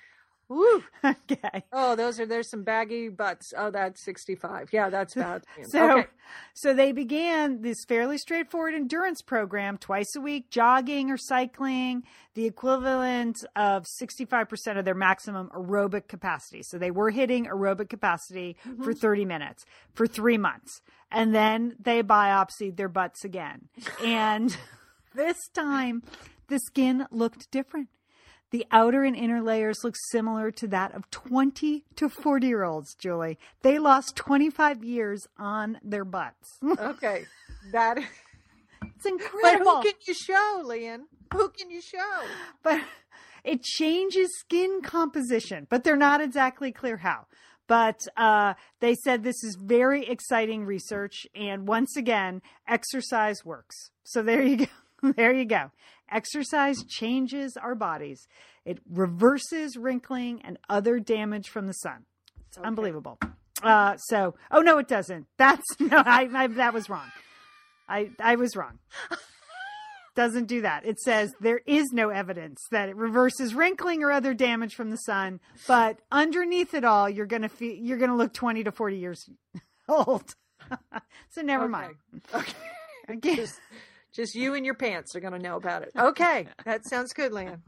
Woo. <laughs> okay. Oh, those are there's some baggy butts. Oh, that's sixty-five. Yeah, that's bad. So, <laughs> okay. so they began this fairly straightforward endurance program twice a week, jogging or cycling, the equivalent of 65% of their maximum aerobic capacity. So they were hitting aerobic capacity mm-hmm. for 30 minutes for three months. And then they biopsied their butts again. And <laughs> this time, the skin looked different. The outer and inner layers look similar to that of 20 to 40 year olds, Julie. They lost 25 years on their butts. <laughs> Okay. That. <laughs> It's incredible. But who can you show, Lian? Who can you show? but <laughs> it changes skin composition, but they're not exactly clear how. But uh, they said this is very exciting research, and once again, exercise works. So there you go. There you go. Exercise changes our bodies. It reverses wrinkling and other damage from the sun. It's unbelievable. Uh, so, oh no, it doesn't. That's <laughs> no, I, I that was wrong. I I was wrong <laughs> doesn't do that. It says there is no evidence that it reverses wrinkling or other damage from the sun, but underneath it all, you're gonna feel you're gonna look twenty to forty years <laughs> old. so never Okay. mind. Okay. Again, Just, you and your pants are going to know about it. Okay. <laughs> That sounds good, Lian.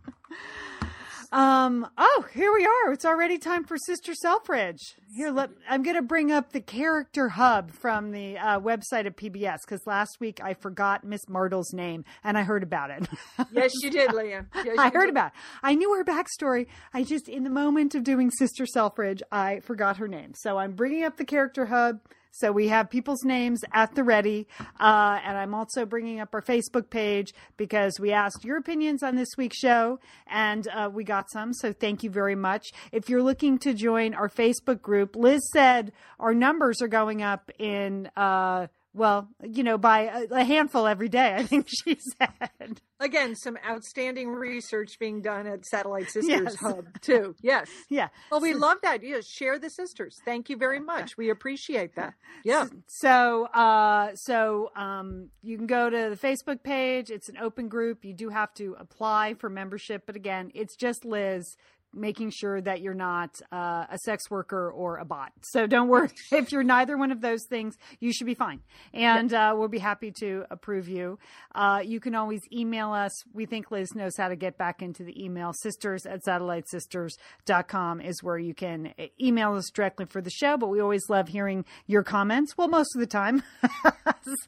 um, oh, here we are. It's already time for Sister Selfridge. Here, let I'm gonna bring up the character hub from the uh, website of PBS because last week I forgot Miss Mardle's name and I heard about it. <laughs> Yes, you did, Lian. Yes, I heard did. about. It. I knew her backstory. I just, in the moment of doing Sister Selfridge, I forgot her name. So I'm bringing up the character hub. So we have people's names at the ready, uh, and I'm also bringing up our Facebook page because we asked your opinions on this week's show, and uh, we got some. So thank you very much. If you're looking to join our Facebook group, Liz said our numbers are going up in. Uh, well, you know, by a, a handful every day, I think <laughs> she said. Again, some outstanding research being done at Satellite <laughs> Sisters Yes. Hub, too. <laughs> Yes. Yeah. Well, we love that. Yes, share the sisters. Thank you very much. We appreciate that. Yeah. So, uh, so um, you can go to the Facebook page. It's an open group. You do have to apply for membership, but again, it's just Liz making sure that you're not uh, a sex worker or a bot. So don't worry <laughs> if you're neither one of those things. You should be fine, and uh, we'll be happy to approve you. Uh, you can always email us. We think Liz knows how to get back into the email. Sisters at satellitesisters.com is where you can email us directly for the show. But we always love hearing your comments. Well, most of the time. <laughs>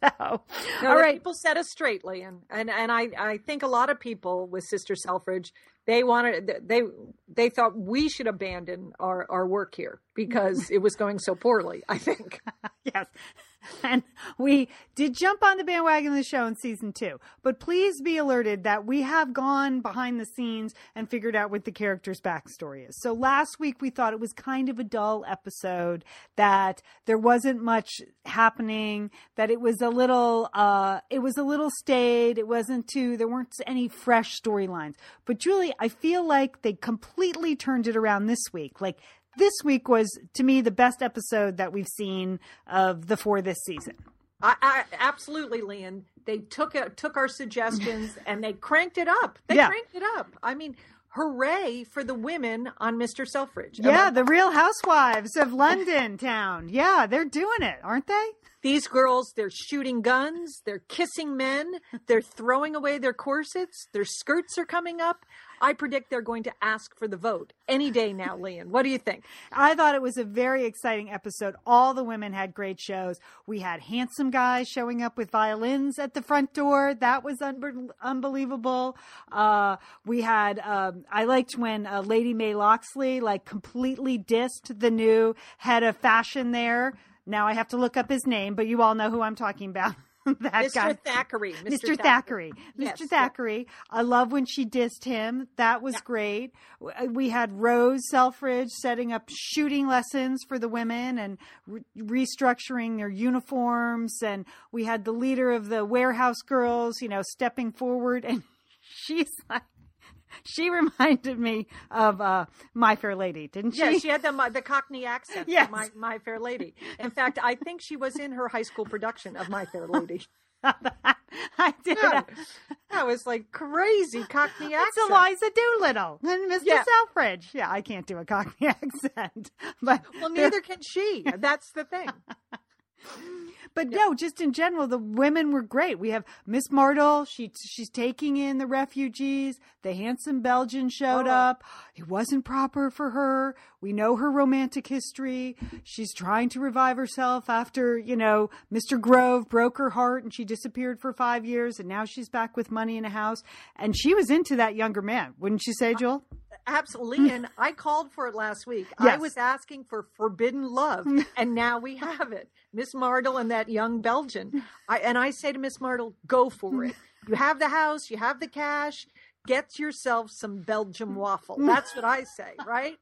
so, No, all the. People set us straight, Lian, and and I I think a lot of people with Sister Selfridge they wanted they they thought we should abandon our our work here because <laughs> it was going so poorly. I think. <laughs> yes. <laughs> And we did jump on the bandwagon of the show in season two. But please be alerted that we have gone behind the scenes and figured out what the character's backstory is. So last week we thought it was kind of a dull episode, that there wasn't much happening, that it was a little uh it was a little staid, it wasn't too there weren't any fresh storylines. But Julie, I feel like they completely turned it around this week. Like this week was to me the best episode that we've seen of the four this season. I, I absolutely, Lian. They took it, took our suggestions <laughs> and they cranked it up. They Yeah. cranked it up. I mean, hooray for the women on Mr. Selfridge. Yeah, the Real Housewives of London <laughs> town. Yeah, they're doing it, aren't they? these girls, they're shooting guns, they're kissing men, they're throwing away their corsets, their skirts are coming up. I predict they're going to ask for the vote any day now, Lian. What do you think? I thought it was a very exciting episode. All the women had great shows. We had handsome guys showing up with violins at the front door. That was un- unbelievable. Uh, we had, um, I liked when uh, Lady Mae Loxley like completely dissed the new head of fashion there. Now I have to look up his name, but you all know who I'm talking about. <laughs> <laughs> that Mr. guy. Thackeray. Mr. Thackeray. Yes, Mr. yeah. Thackeray. I love when she dissed him. That was Yeah. great. We had Rose Selfridge setting up shooting lessons for the women and re- restructuring their uniforms. And we had the leader of the warehouse girls, you know, stepping forward. <laughs> And she's like, <laughs> she reminded me of uh, My Fair Lady, didn't she? Yeah, she had the the Cockney accent. Yes. My My Fair Lady. In fact, I think she was in her high school production of My Fair Lady. <laughs> I did. Yeah. That was like crazy Cockney accent. It's. Eliza Doolittle and Mr. Yeah. Selfridge. Yeah, I can't do a Cockney <laughs> accent, but Well, neither can she. That's the thing. But no, just in general, the women were great. We have Miss Mardle. She she's taking in the refugees. The handsome Belgian showed Oh. up. It wasn't proper for her. We know her romantic history. She's trying to revive herself after you know Mr. Grove broke her heart and she disappeared for five years, and now she's back with money in a house. And she was into that younger man, wouldn't you say, Joel? Absolutely. Mm. And I called for it last week. I was asking for forbidden love, mm. and now we have it. Miss Mardle and that young Belgian. Mm. I, and I say to Miss Mardle, go for it. You have the house, you have the cash. Get yourself some Belgium waffle. That's what I say, right?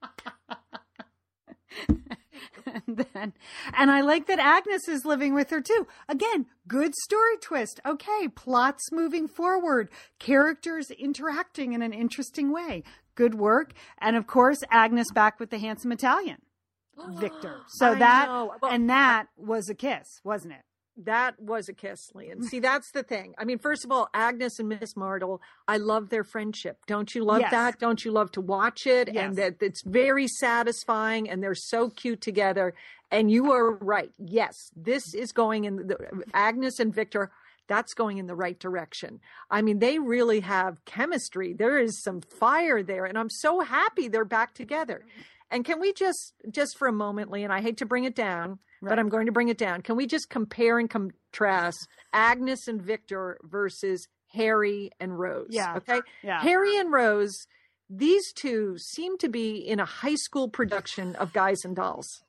and <laughs> then and I like that Agnes is living with her too. Again, good story twist. Okay, plots moving forward, characters interacting in an interesting way. Good work. And of course, Agnes back with the handsome Italian, <gasps> Victor. So I that. Well, and that was a kiss, wasn't it? That was a kiss, Lee. And see, that's the thing. I mean, first of all, Agnes and Miss Mardle, I love their friendship. Don't you love Yes. that? Don't you love to watch it? Yes. And that it's very satisfying and they're so cute together. And you are right. Yes, this is going in the Agnes and Victor. That's going in the right direction. I mean, they really have chemistry. There is some fire there, and I'm so happy they're back together. And can we just, just for a moment, Lee, and I hate to bring it down, Right. but I'm going to bring it down. Can we just compare and contrast Agnes and Victor versus Harry and Rose? Yeah. Okay. Yeah. Harry and Rose, these two seem to be in a high school production of Guys and Dolls.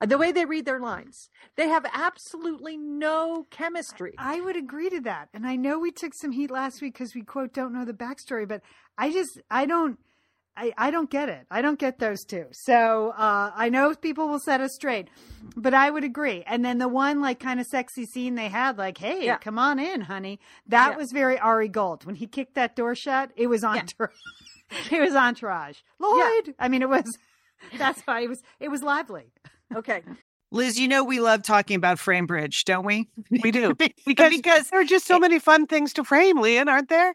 Uh, The way they read their lines, they have absolutely no chemistry. I would agree to that. And I know we took some heat last week because we quote don't know the backstory, but I just I don't I, I don't get it. I don't get those two. So uh, I know people will set us straight, but I would agree. And then the one like kind of sexy scene they had, like, "Hey, Yeah. come on in, honey," that Yeah. was very Ari Gold. When he kicked that door shut, it was entourage. <laughs> it was entourage. Lloyd. I mean, it was. <laughs> That's why it was. It was lively. Okay. Liz, you know we love talking about Framebridge, don't we? We do. because, <laughs> Because, because there are just so many fun things to frame, Lian, aren't there?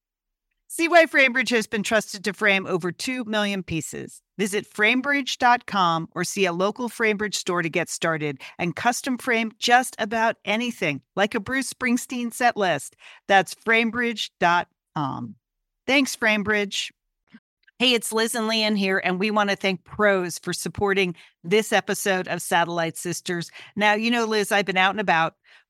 See why Framebridge has been trusted to frame over 2 million pieces. Visit framebridge.com or see a local Framebridge store to get started and custom frame just about anything, like a Bruce Springsteen set list. That's framebridge.com. Thanks, Framebridge. Hey, it's Liz and Lian here, and we want to thank Prose for supporting this episode of Satellite Sisters. Now, you know, Liz, I've been out and about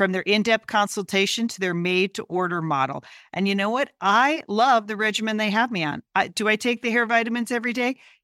from their in depth consultation to their made to order model. And you know what? I love the regimen they have me on. I, do I take the hair vitamins every day?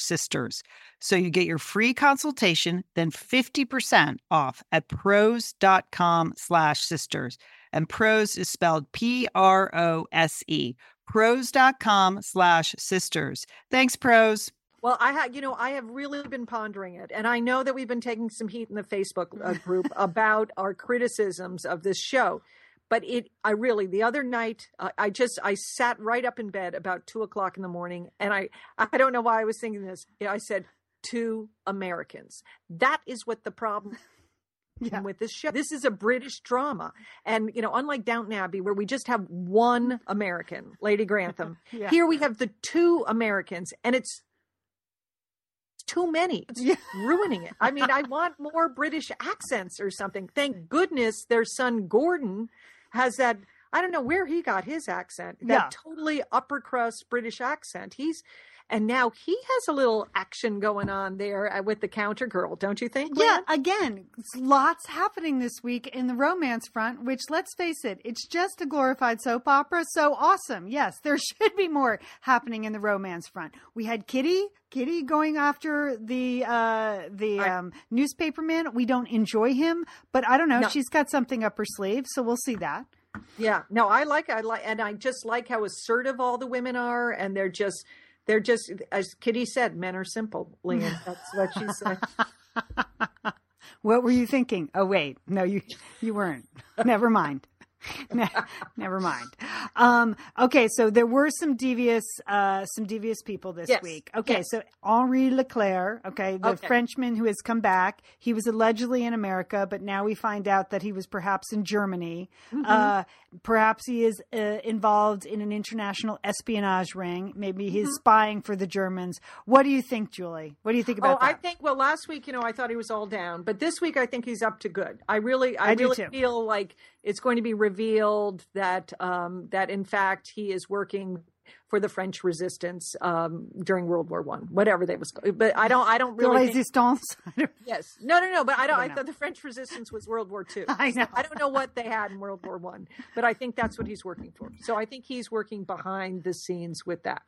sisters. So you get your free consultation, then 50% off at prose.com slash sisters. And Prose is spelled P R O S E. Prose.com slash sisters. Thanks, Prose. Well, I have, you know, I have really been pondering it, and I know that we've been taking some heat in the Facebook uh, group about our criticisms of this show. But it, I really, the other night, I I just, I sat right up in bed about two o'clock in the morning, and I, I don't know why I was thinking this. I said, two Americans. That is what the problem <laughs> Yeah. with this show. This is a British drama. And, you know, unlike Downton Abbey, where we just have one American, Lady Grantham, <laughs> Yeah. here we have the two Americans, and it's too many. <laughs> It's Yeah. ruining it. I mean, I want more British accents or something. Thank goodness their son Gordon has that. I don't know where he got his accent. That Yeah. totally upper crust British accent. He's and now he has a little action going on there uh, with the counter girl, don't you think? Yeah, again, lots happening this week in the romance front, which let's face it, it's just a glorified soap opera. So awesome. Yes, <laughs> there should be more happening in the romance front. We had Kitty, Kitty going after the uh the um newspaperman. We don't enjoy him, but I don't know, No. she's got something up her sleeve, so we'll see that. Yeah, no, I like I like and I just like how assertive all the women are and they're just they're just as Kitty said, men are simple, Lian. That's what she said. <laughs> What were you thinking? Oh wait, no, you you weren't. Never mind. <laughs> Ne- Never mind. Um, okay, so there were some devious, uh, some devious people this Yes, week. Okay, yes. so Henri Leclerc, okay, the Okay. Frenchman who has come back. He was allegedly in America, but now we find out that he was perhaps in Germany. Mm-hmm. Uh, perhaps he is uh, involved in an international espionage ring. Maybe he's Mm-hmm. spying for the Germans. What do you think, Julie? What do you think about that? oh, I think well last week, you know, I thought he was all down, but this week I think he's up to good. I really I, I really feel like it's going to be revealed that um that in fact he is working for the French resistance um during World War One, whatever they was but I don't I don't the really think, resistance. <laughs> Yes. No, no, no. But I don't. I I, don't know. thought the French resistance was World War Two. <laughs> I know. I don't know what they had in World War One, but I think that's what he's working for. So I think he's working behind the scenes with that.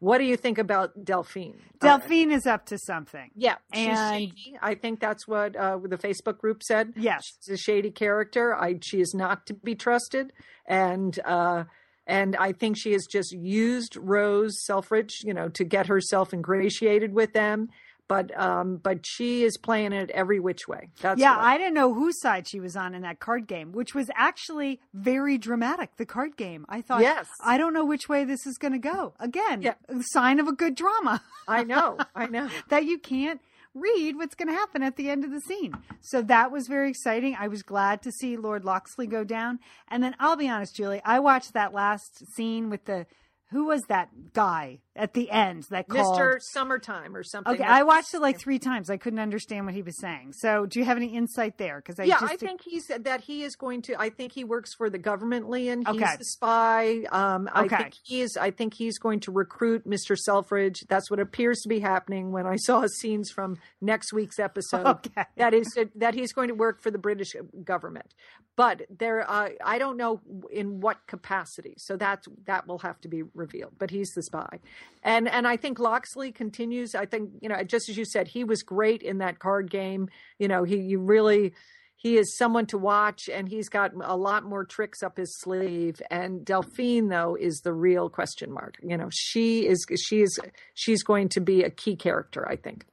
What do you think about Delphine? Uh, Delphine is up to something. yeah, she's And- shady. I think that's what uh, the Facebook group said. Yes. She's a shady character. I she is not to be trusted, and uh, and I think she has just used Rose Selfridge, you know, to get herself ingratiated with them. But um, but she is playing it every which way. That's yeah, what- I didn't know whose side she was on in that card game, which was actually very dramatic. The card game. I thought, Yes. I don't know which way this is going to go. Again, Yeah. sign of a good drama <laughs> I know, I <laughs> know. that you can't read what's going to happen at the end of the scene. So that was very exciting. I was glad to see Lord Loxley go down. And then I'll be honest, Julie, I watched that last scene with the who was that guy at the end that called Mr. Summertime or something. Okay, I watched it like three times. I couldn't understand what he was saying. So, do you have any insight there? Because I yeah, just I think he's that he is going to. I think he works for the government, Lian. He's Okay. the spy. Um, I Okay. think he is. I think he's going to recruit Mr. Selfridge. That's what appears to be happening when I <laughs> saw scenes from next week's episode. Okay. That is that he's going to work for the British government, but there. Uh, I don't know in what capacity. So that that will have to be revealed. But he's the spy, and and I think Loxley continues. I think you know, just as you said, he was great in that card game. You know, he you really he is someone to watch and he's got a lot more tricks up his sleeve and delphine though is the real question mark you know she is she is she's going to be a key character i think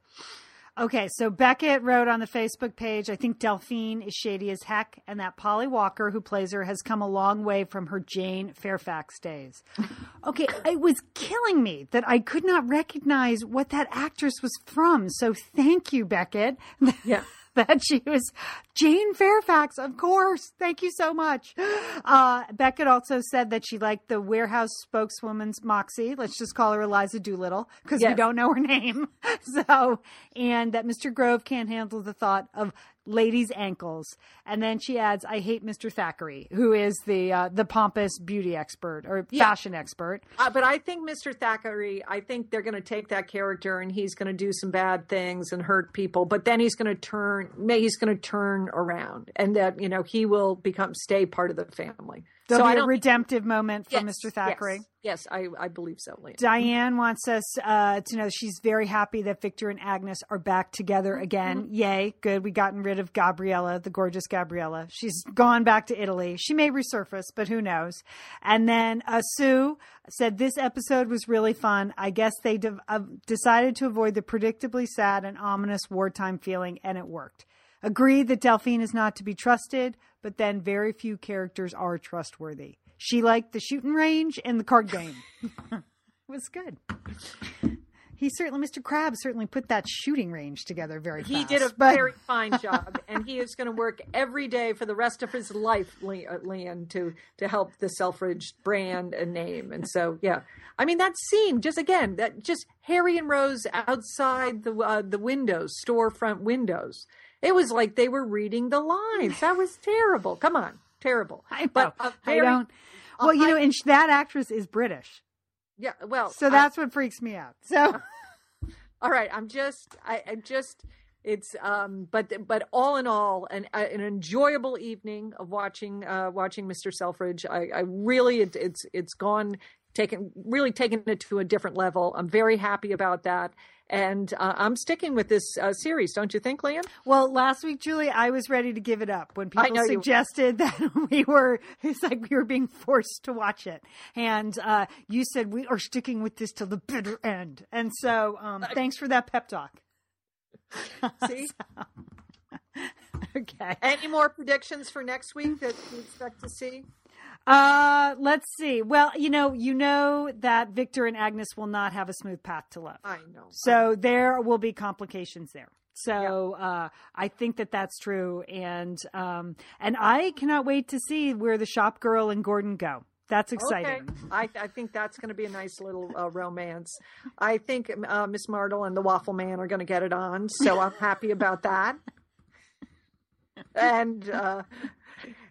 Okay, so Beckett wrote on the Facebook page, I think Delphine is shady as heck, and that Polly Walker, who plays her, has come a long way from her Jane Fairfax days. <laughs> Okay, it was killing me that I could not recognize what that actress was from. So thank you, Beckett. yeah <laughs> <laughs> that she was Jane Fairfax, of course. Thank you so much. <gasps> Uh, Beckett also said that she liked the warehouse spokeswoman's Moxie. Let's just call her Eliza Doolittle because we don't know her <laughs> name. <laughs> So, and that Mr. Grove can't handle the thought of ladies' ankles. And then she adds, "I hate Mr. Thackeray, who is the uh, the pompous beauty expert or Yeah. fashion expert." Uh, but I think Mr. Thackeray, I think they're going to take that character and he's going to do some bad things and hurt people, but then he's going to turn, may he's going to turn around and that, you know, he will become, stay part of the family. There'll so be a redemptive moment for Yes, Mr. Thackeray. Yes, yes I, I believe so, Lian. Diane wants us uh, to know she's very happy that Victor and Agnes are back together again. Yay, good. We gotten rid of Gabriella, the gorgeous Gabriella. She's gone back to Italy. She may resurface, but who knows? And then uh, Sue said this episode was really fun. I guess they de- uh, decided to avoid the predictably sad and ominous wartime feeling, and it worked. Agreed that Delphine is not to be trusted, but then very few characters are trustworthy. She liked the shooting range and the card game. <laughs> it was good. He certainly, Mr. Krabs, certainly put that shooting range together very He fast. did a but- very <laughs> fine job, and he is going to work every day for the rest of his life, Le- uh, Lian, to to help the Selfridge brand and name. And so, yeah, I mean that scene, just again, that just Harry and Rose outside the uh, the windows, storefront windows. It was like they were reading the lines. That was terrible. Come on, terrible. I know. But uh, I don't. Well, you know, and that actress is British, Yeah. Well, so I- that's what freaks me out. So <laughs> all right i'm just i, I just it's um but but all in all an an enjoyable evening of watching uh watching mr selfridge i i really it, it's it's gone taken really taken it to a different level i'm very happy about that and uh, i'm sticking with this uh, series don't you think Lian Well, last week, Julie, I was ready to give it up when people suggested <laughs> that we were, it's like we were being forced to watch it. And uh, you said we are sticking with this till the bitter end. And so um, thanks for that pep talk. <laughs> see <laughs> Okay. any more predictions for next week that you expect to see Uh, let's see. Well, you know, you know that Victor and Agnes will not have a smooth path to love. i know So there will be complications there. So uh, I think that that's true, and um, and I cannot wait to see where the shop girl and Gordon go. That's exciting. Okay. I, I think that's going to be a nice little uh, romance. I think uh, Miss Mardle and the Waffle Man are going to get it on, so I'm happy about that. <laughs> And uh,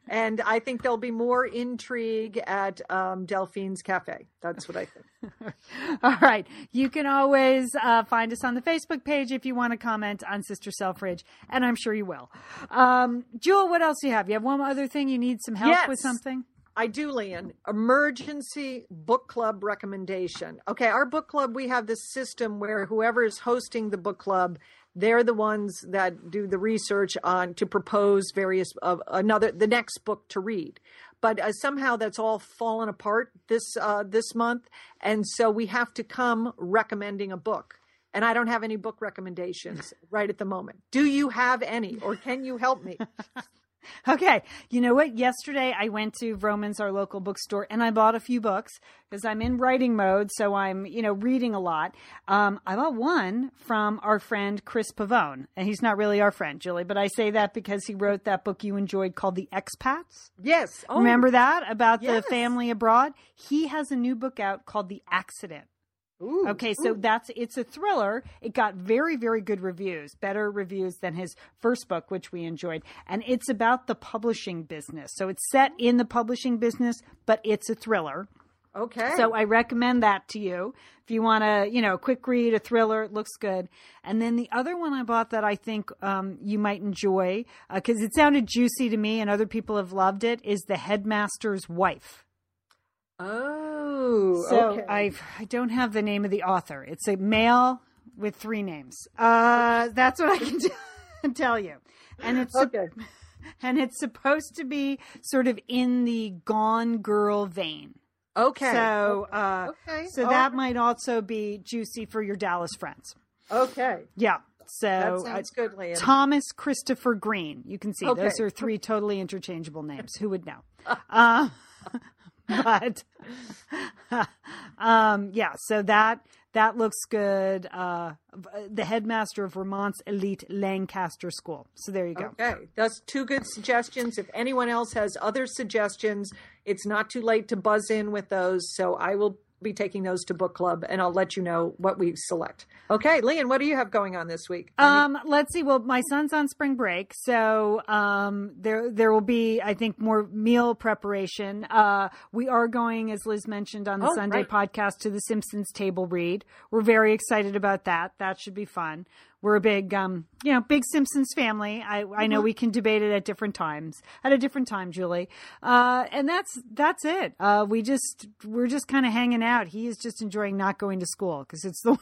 and I think there'll be more intrigue at um, Delphine's Cafe. That's what I think. <laughs> All right. You can always uh, find us on the Facebook page if you want to comment on Sister Selfridge, and I'm sure you will. Um, Jewel, what else do you have? You have one other thing? You need some help Yes. with something? I do, Lian. Emergency book club recommendation. Okay, our book club, we have this system where whoever is hosting the book club, they're the ones that do the research on to propose various uh, another the next book to read. But uh, somehow that's all fallen apart this uh, this month, and so we have to come recommending a book. And I don't have any book recommendations right at the moment. Do you have any, or can you help me? <laughs> Okay. You know what? Yesterday I went to Vroman's, our local bookstore, and I bought a few books because I'm in writing mode. So I'm, you know, reading a lot. Um, I bought one from our friend Chris Pavone. And he's not really our friend, Julie, but I say that because he wrote that book you enjoyed called The Expats. Yes. Oh, Remember that about yes. the family abroad? He has a new book out called The Accident. Ooh, okay, so ooh. that's it's a thriller. It got very very good reviews, better reviews than his first book which we enjoyed. And it's about the publishing business. So it's set in the publishing business, but it's a thriller. Okay. So I recommend that to you if you want to, you know, quick read a thriller. It looks good. And then the other one I bought that I think um, you might enjoy because it sounded juicy to me and other people have loved it is The Headmaster's Wife. Oh, So okay. I I don't have the name of the author. It's a male with three names. Uh, that's what I can t- <laughs> tell you. And it's okay. <laughs> and it's supposed to be sort of in the Gone Girl vein. Okay. So uh, okay. so All that right. might also be juicy for your Dallas friends. Okay. Yeah. So That uh, sounds good, Leah. Thomas Christopher Greene. You can see Okay. those are three totally interchangeable names. Who would know? <laughs> uh, <laughs> but um, yeah, so that that looks good. Uh, the headmaster of Vermont's elite Lancaster School. So there you go. Okay, that's two good suggestions. If anyone else has other suggestions, it's not too late to buzz in with those. So I will be taking those to book club, and I'll let you know what we select. Okay, Lian, what do you have going on this week? Um, let's see. Well, my son's on spring break, so um, there there will be, I think, more meal preparation. Uh, we are going, as Liz mentioned on the Oh, Sunday right. podcast, to the Simpsons table read. We're very excited about that. That should be fun. We're a big, um, you know, big Simpsons family. I I Mm-hmm. know we can debate it at different times, at a different time, Julie. Uh, and that's that's it. Uh, we just we're just kind of hanging out. He is just enjoying not going to school because it's the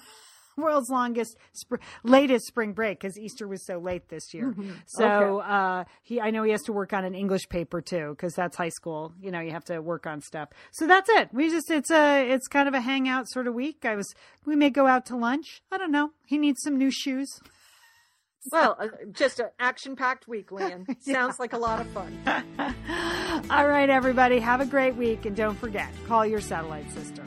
<laughs> world's longest spr- latest spring break because Easter was so late this year. So uh, he, I know he has to work on an English paper too because that's high school. You know, you have to work on stuff. So that's it. We just it's a it's kind of a hangout sort of week. I was we may go out to lunch. I don't know. He needs some new shoes. <laughs> well, uh, just an action-packed week, Lian. <laughs> Sounds like a lot of fun. All right, everybody, have a great week and don't forget call your satellite sister.